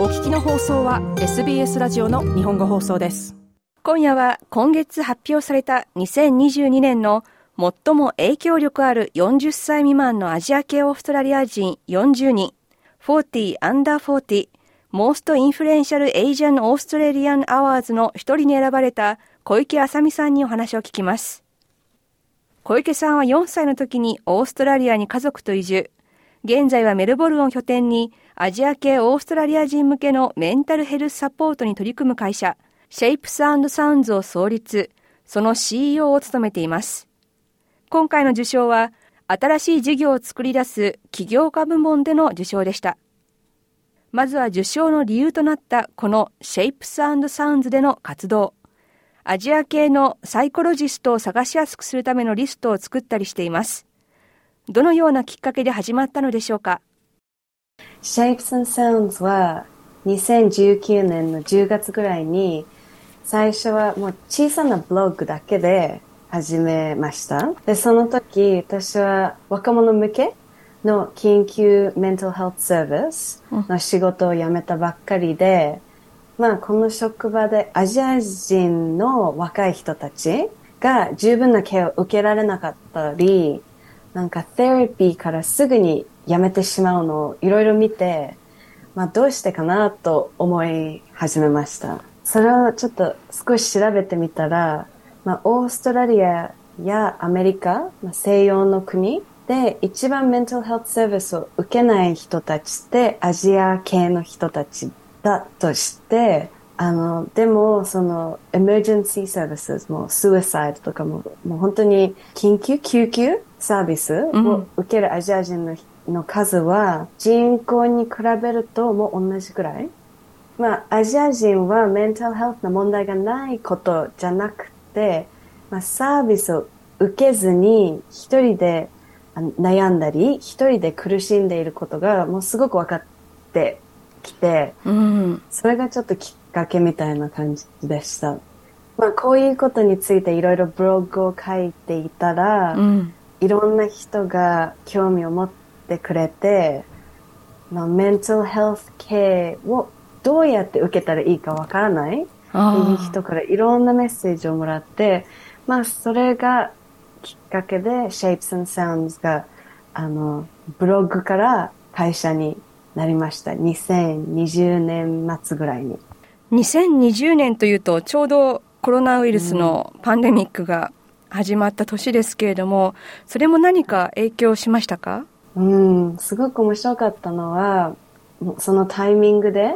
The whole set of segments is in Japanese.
お聞きの放送は SBS ラジオの日本語放送です。今夜は今月発表された2022年の最も影響力ある40歳未満のアジア系オーストラリア人40人40 under 40 Most Influential Asian Australian Awards の一人に選ばれた小池あさみさんにお話を聞きます。小池さんは4歳の時にオーストラリアに家族と移住。現在はメルボルンを拠点にアジア系オーストラリア人向けのメンタルヘルスサポートに取り組む会社、 Shapes and Sounds を創立、その CEO を務めています。今回の受賞は、新しい事業を作り出す起業家部門での受賞でした。まずは受賞の理由となったこの Shapes and Sounds での活動。アジア系のサイコロジストを探しやすくするためのリストを作ったりしています。どのようなきっかけで始まったのでしょうか？Shapes and Sounds は2019年の10月ぐらいに最初はもう小さなブログだけで始めました。で、その時私は若者向けの緊急メンタルヘルスサービスの仕事を辞めたばっかりで、まあこの職場でアジア人の若い人たちが十分なケアを受けられなかったり、なんかセラピーからすぐに辞めてしまうのをいろいろ見て、まあどうしてかなと思い始めました。それをちょっと少し調べてみたら、まあオーストラリアやアメリカ、まあ、西洋の国で一番メンタルヘルスサービスを受けない人たちってアジア系の人たちだとして、あの、でも、その、エメージェンシーサービスも、スーサイドとかも、もう本当に緊急、救急サービスを受けるアジア人のの数は人口に比べるともう同じくらい。まあ、アジア人はメンタルヘルスの問題がないことじゃなくて、まあ、サービスを受けずに一人で悩んだり、一人で苦しんでいることがもうすごく分かってきて、うん、それがちょっときっかけみたいな感じでした。まあ、こういうことについていろいろブログを書いていたら、うんいろんな人が興味を持ってくれて、まあ、メンタルヘルスケアをどうやって受けたらいいかわからないっていう人からいろんなメッセージをもらって、まあ、それがきっかけで Shapes and Sounds が、あの、ブログから会社になりました。2020年末ぐらいに。2020年というと、ちょうどコロナウイルスのパンデミックが始まった年ですけれども、それも何か影響しましたか？うん、すごく面白かったのは、そのタイミングで、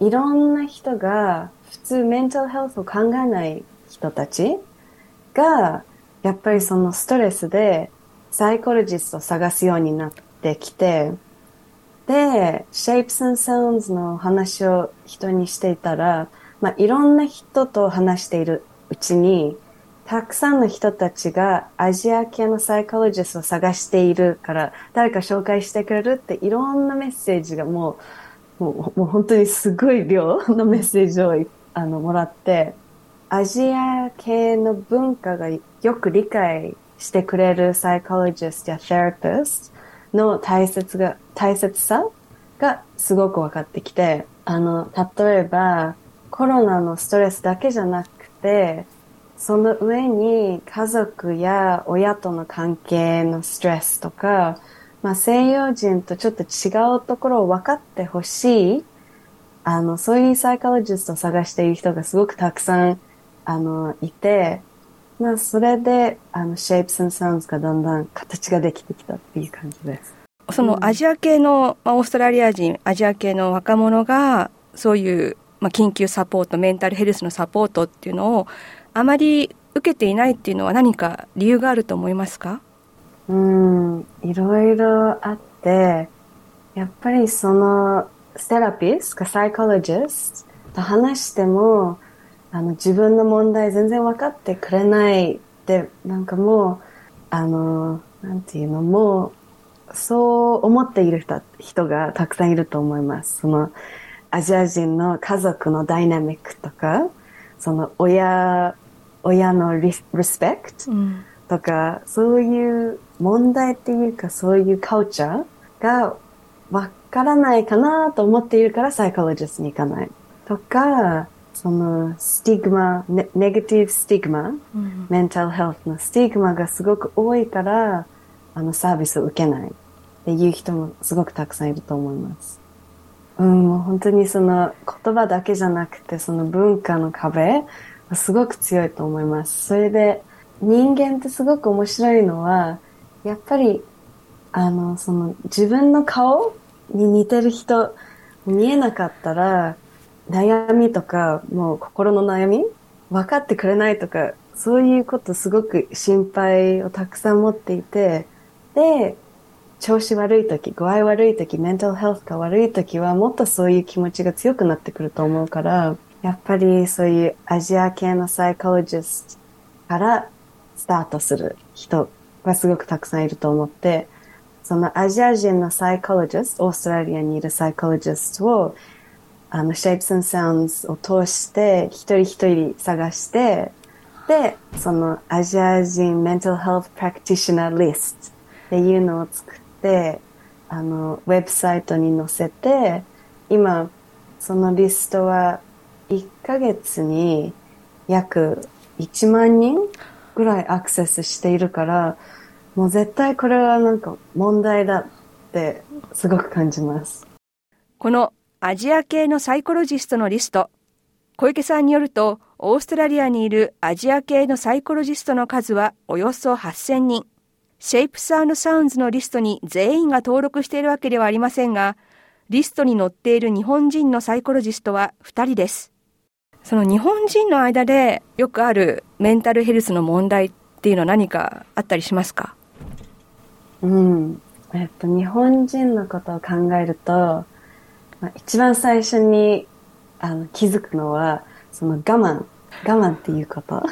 いろんな人が普通メンタルヘルスを考えない人たちが、やっぱりそのストレスでサイコロジストを探すようになってきて、で、Shapes and Sounds の話を人にしていたら、まあ、いろんな人と話しているうちに、たくさんの人たちがアジア系のサイコロジストを探しているから、誰か紹介してくれるっていろんなメッセージがもう、もうもう本当にすごい量のメッセージをあのもらって、アジア系の文化がよく理解してくれるサイコロジストやセラピストの大切が、大切さがすごく分かってきて、あの、例えばコロナのストレスだけじゃなくて、その上に家族や親との関係のストレスとか、まあ、西洋人とちょっと違うところを分かってほしい、あの、そういうサイコロジストを探している人がすごくたくさん、あの、いて、まあ、それで、あの、Shapes and Sounds がだんだん形ができてきたっていう感じです。そのアジア系の、まあ、オーストラリア人、アジア系の若者が、そういう、まあ、緊急サポート、メンタルヘルスのサポートっていうのを、あまり受けていないっていうのは何か理由があると思いますか？うん、いろいろあって、やっぱりそのセラピスかサイコロジストと話しても、あの自分の問題全然分かってくれないって、なんかもう、あの、なんていうの、もう、そう思っている人人がたくさんいると思います。その、アジア人の家族のダイナミックとか、その親、親のリスペクトとか、うん、そういう問題っていうか、そういうカルチャーがわからないかなと思っているからサイコロジストに行かない。とか、そのスティグマ、ネネガティブスティグマ、メンタルヘルスのスティグマがすごく多いから、あのサービスを受けないっていう人もすごくたくさんいると思います。うん、もう本当にその言葉だけじゃなくてその文化の壁はすごく強いと思います。それで人間ってすごく面白いのは、やっぱりあの、その自分の顔に似てる人見えなかったら、悩みとか、もう心の悩み分かってくれないとか、そういうことすごく心配をたくさん持っていて、で、調子悪い時、具合悪い時、メンタルヘルスが悪い時はもっとそういう気持ちが強くなってくると思うから、やっぱりそういうアジア系のサイコロジストからスタートする人がすごくたくさんいると思って、そのアジア人のサイコロジスト、オーストラリアにいるサイコロジストを、あの、Shapes and Sounds を通して、一人一人探して、で、そのアジア人メンタルヘルスプラクティショナーリストっていうのを作って、あの、ウェブサイトに載せて、今、そのリストは1ヶ月に約1万人ぐらいアクセスしているから、もう絶対これはなんか問題だってすごく感じます。このアジア系のサイコロジストのリスト、小池さんによると、オーストラリアにいるアジア系のサイコロジストの数はおよそ8000人。シェイプサウンドサウンズのリストに全員が登録しているわけではありませんが、リストに載っている日本人のサイコロジストは2人です。その日本人の間でよくあるメンタルヘルスの問題っていうのは何かあったりしますか？うん。えっと、日本人のことを考えると、まあ、一番最初にあの気づくのは、その我慢。我慢っていうこと。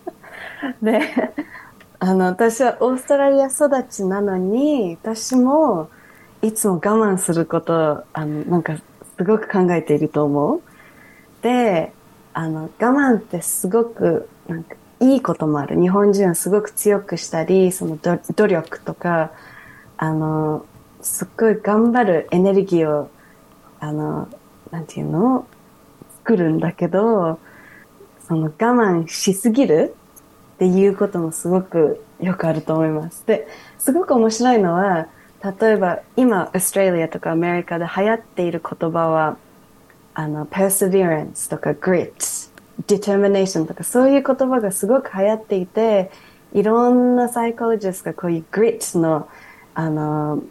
で、あの、私はオーストラリア育ちなのに、私もいつも我慢すること、あの、なんかすごく考えていると思う。で、あの、我慢ってすごく、なんか、いいこともある。日本人はすごく強くしたり、その努力とか、あの、すっごい頑張るエネルギーを、あの、なんていうの？作るんだけど、その我慢しすぎるっていうこともすごくよくあると思います。で、すごく面白いのは、例えば今、オーストラリアとかアメリカで流行っている言葉は、あの、perseverance とか grit determination とかそういう言葉がすごく流行っていて、いろんなサイコロジスがこういう grit の、あの、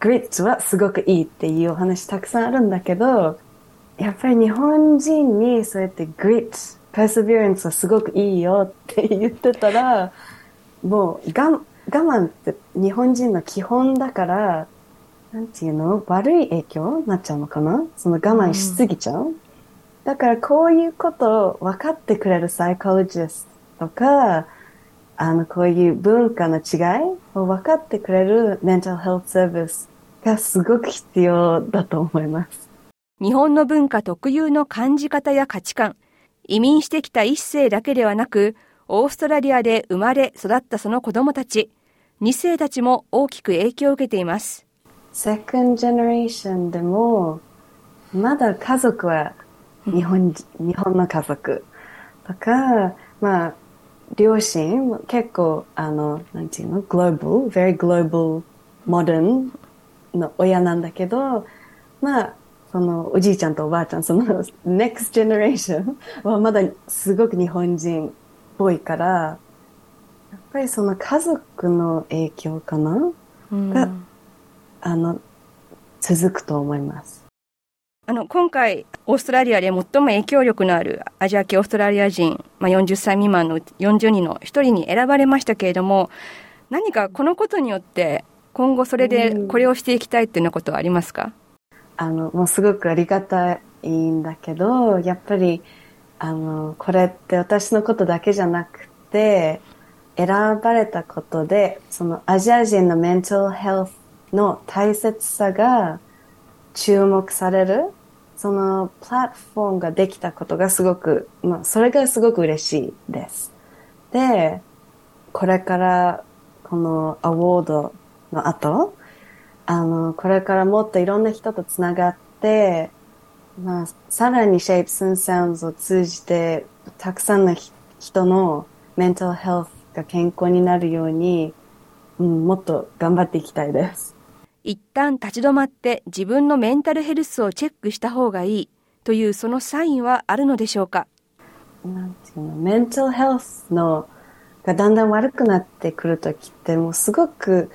grit はすごくいいっていうお話たくさんあるんだけど、やっぱり日本人にそうやって grit、perseverance はすごくいいよって言ってたら、もう我慢って日本人の基本だから、なんていうの？悪い影響になっちゃうのかな？その我慢しすぎちゃう、うんだからこういうことを分かってくれるサイコロジストとか、あの、こういう文化の違いを分かってくれるメンタルヘルスサービスがすごく必要だと思います。日本の文化特有の感じ方や価値観、移民してきた一世だけではなく、オーストラリアで生まれ育ったその子供たち、二世たちも大きく影響を受けています。セカンドジェネレーションでも、まだ家族は日本、日本の家族とか、まあ、両親、結構、あの、なんていうの、グローブル、very global, modern の親なんだけど、まあ、その、おじいちゃんとおばあちゃん、その、next generation はまだすごく日本人っぽいから、やっぱりその家族の影響かな、うん、が、あの、続くと思います。あの、今回、オーストラリアで最も影響力のあるアジア系オーストラリア人、まあ、40歳未満の40人の一人に選ばれましたけれども、何かこのことによって、今後それでこれをしていきたいっていうようなことはありますか？あの、もうすごくありがたいんだけど、やっぱり、あの、これって私のことだけじゃなくて、選ばれたことで、そのアジア人のメンタルヘルスの大切さが注目されるそのプラットフォームができたことがすごく、まあ、それがすごく嬉しいです。で、これからこのアワードの後、あの、これからもっといろんな人とつながって、まあ、さらに Shapes and Sounds を通じて、たくさんの人のメンタルヘルスが健康になるように、うん、もっと頑張っていきたいです。一旦立ち止まって自分のメンタルヘルスをチェックした方がいいというそのサインはあるのでしょうか？なんていうの、メンタルヘルスのがだんだん悪くなってくるときってもうすごく、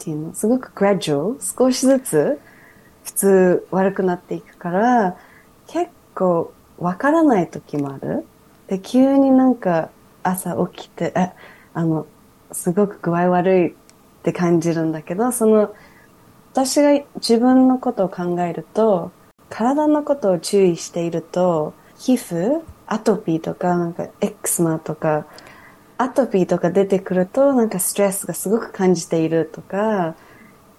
っていうの、すごくグラジュアル、少しずつ普通悪くなっていくから、結構わからないときもある。で、急になんか朝起きて、え、あの、すごく具合悪いって感じるんだけど、その、私が自分のことを考えると、体のことを注意していると、皮膚、アトピーとか、なんかエクスマとか、アトピーとか出てくると、なんかストレスがすごく感じているとか、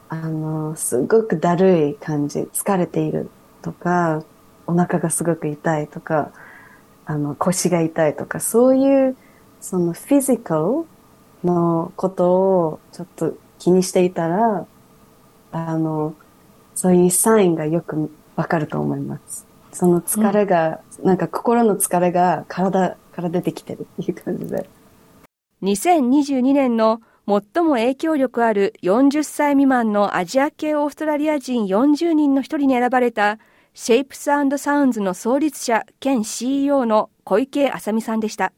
あの、すごくだるい感じ、疲れているとか、お腹がすごく痛いとか、あの、腰が痛いとか、そういう、そのフィジカルのことをちょっと気にしていたら、あの、そういうサインがよくわかると思います。その疲れが、うん、なんか心の疲れが体から出てきてるっていう感じで。2022年の最も影響力ある40歳未満のアジア系オーストラリア人40人の一人に選ばれた Shapes and Sounds の創立者兼 CEO の小池あさみさんでした。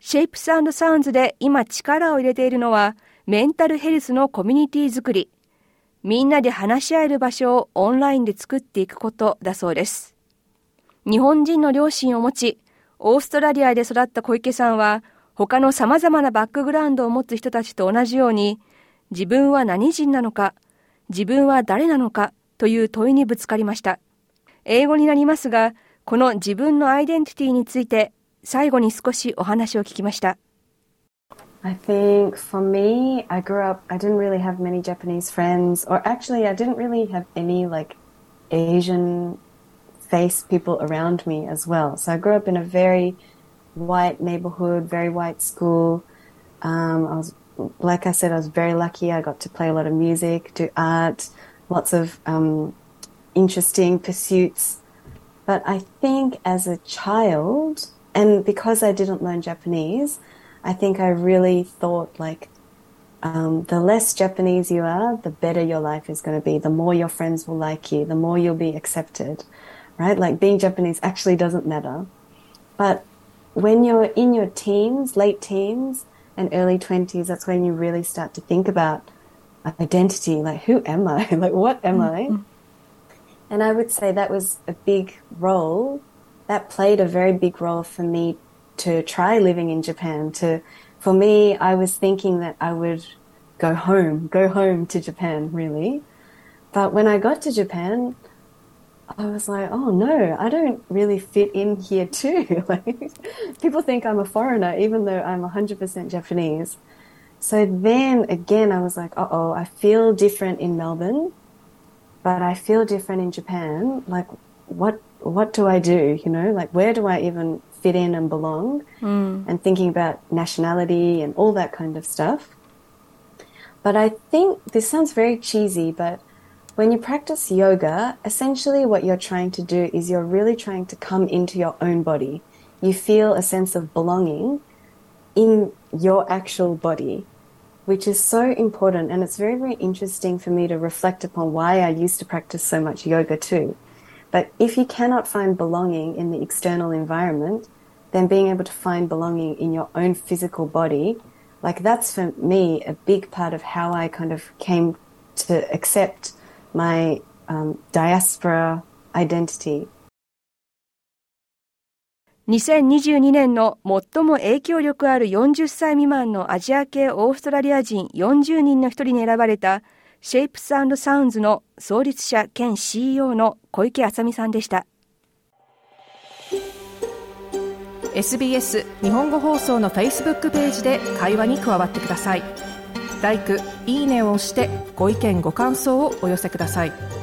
Shapes and Sounds で今力を入れているのはメンタルヘルスのコミュニティ作り、みんなで話し合える場所をオンラインで作っていくことだそうです。日本人の両親を持ち、オーストラリアで育った小池さんは、他の様々なバックグラウンドを持つ人たちと同じように、自分は何人なのか、自分は誰なのかという問いにぶつかりました。英語になりますが、この自分のアイデンティティについて、最後に少しお話を聞きました。I think for me, I grew up, I didn't really have many Japanese friends, or actually, I didn't really have any like Asian face people around me as well. So I grew up in a very white neighborhood, very white school. Um, I was, like I said, I was very lucky. I got to play a lot of music, do art, lots of um, interesting pursuits. But I think as a child, and because I didn't learn Japanese, I think I really thought like um, the less Japanese you are, the better your life is going to be. The more your friends will like you, the more you'll be accepted, right? Like being Japanese actually doesn't matter. But when you're in your teens, late teens, and early 20s, that's when you really start to think about identity. Like, who am I? like, what am mm-hmm. I? And I would say that was a big role. That played a very big role for me to try living in Japan. To, for me, I was thinking that I would go home, go home to Japan, really. But when I got to Japan, I was like, oh no, I don't really fit in here too. like, people think I'm a foreigner, even though I'm 100% Japanese. So then again, I was like, uh oh, I feel different in Melbourne, but I feel different in Japan. Like, what, what do I do? You know, like, where do I even fit in and belong, mm. and thinking about nationality and all that kind of stuff. But I think this sounds very cheesy, but when you practice yoga, essentially what you're trying to do is you're really trying to come into your own body. You feel a sense of belonging in your actual body, which is so important. And it's very, very interesting for me to reflect upon why I used to practice so much yoga too. But if you cannot find belonging in the external environment, then being able to find belonging in your own physical body, like that's for me a big part of how I kind of came to accept my um, diaspora identity. 2022年の最も影響力ある40歳未満のアジア系オーストラリア人40人の一人に選ばれた シェイプスサウンズの創立者兼 CEO の小池あさみさんでした。SBS 日本語放送の Facebook ページで会話に加わってください。「LIKE」「いいね」を押してご意見ご感想をお寄せください。